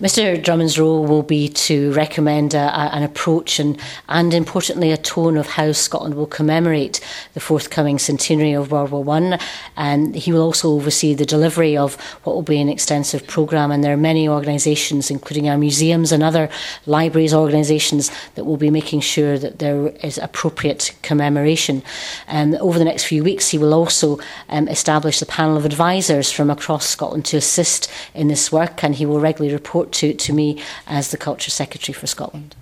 Mr Drummond's role will be to recommend a, a, an approach and, and importantly a tone of how Scotland will commemorate the forthcoming centenary of World War One. And he will also oversee the delivery of what will be an extensive programme. And there are many organisations, including our museums and other libraries organisations, that will be making sure that there is appropriate commemoration. Um, over the next few weeks, he will also um, establish a panel of advisors from across Scotland to assist in this work, and he will regularly report to, to me as the Culture Secretary for Scotland.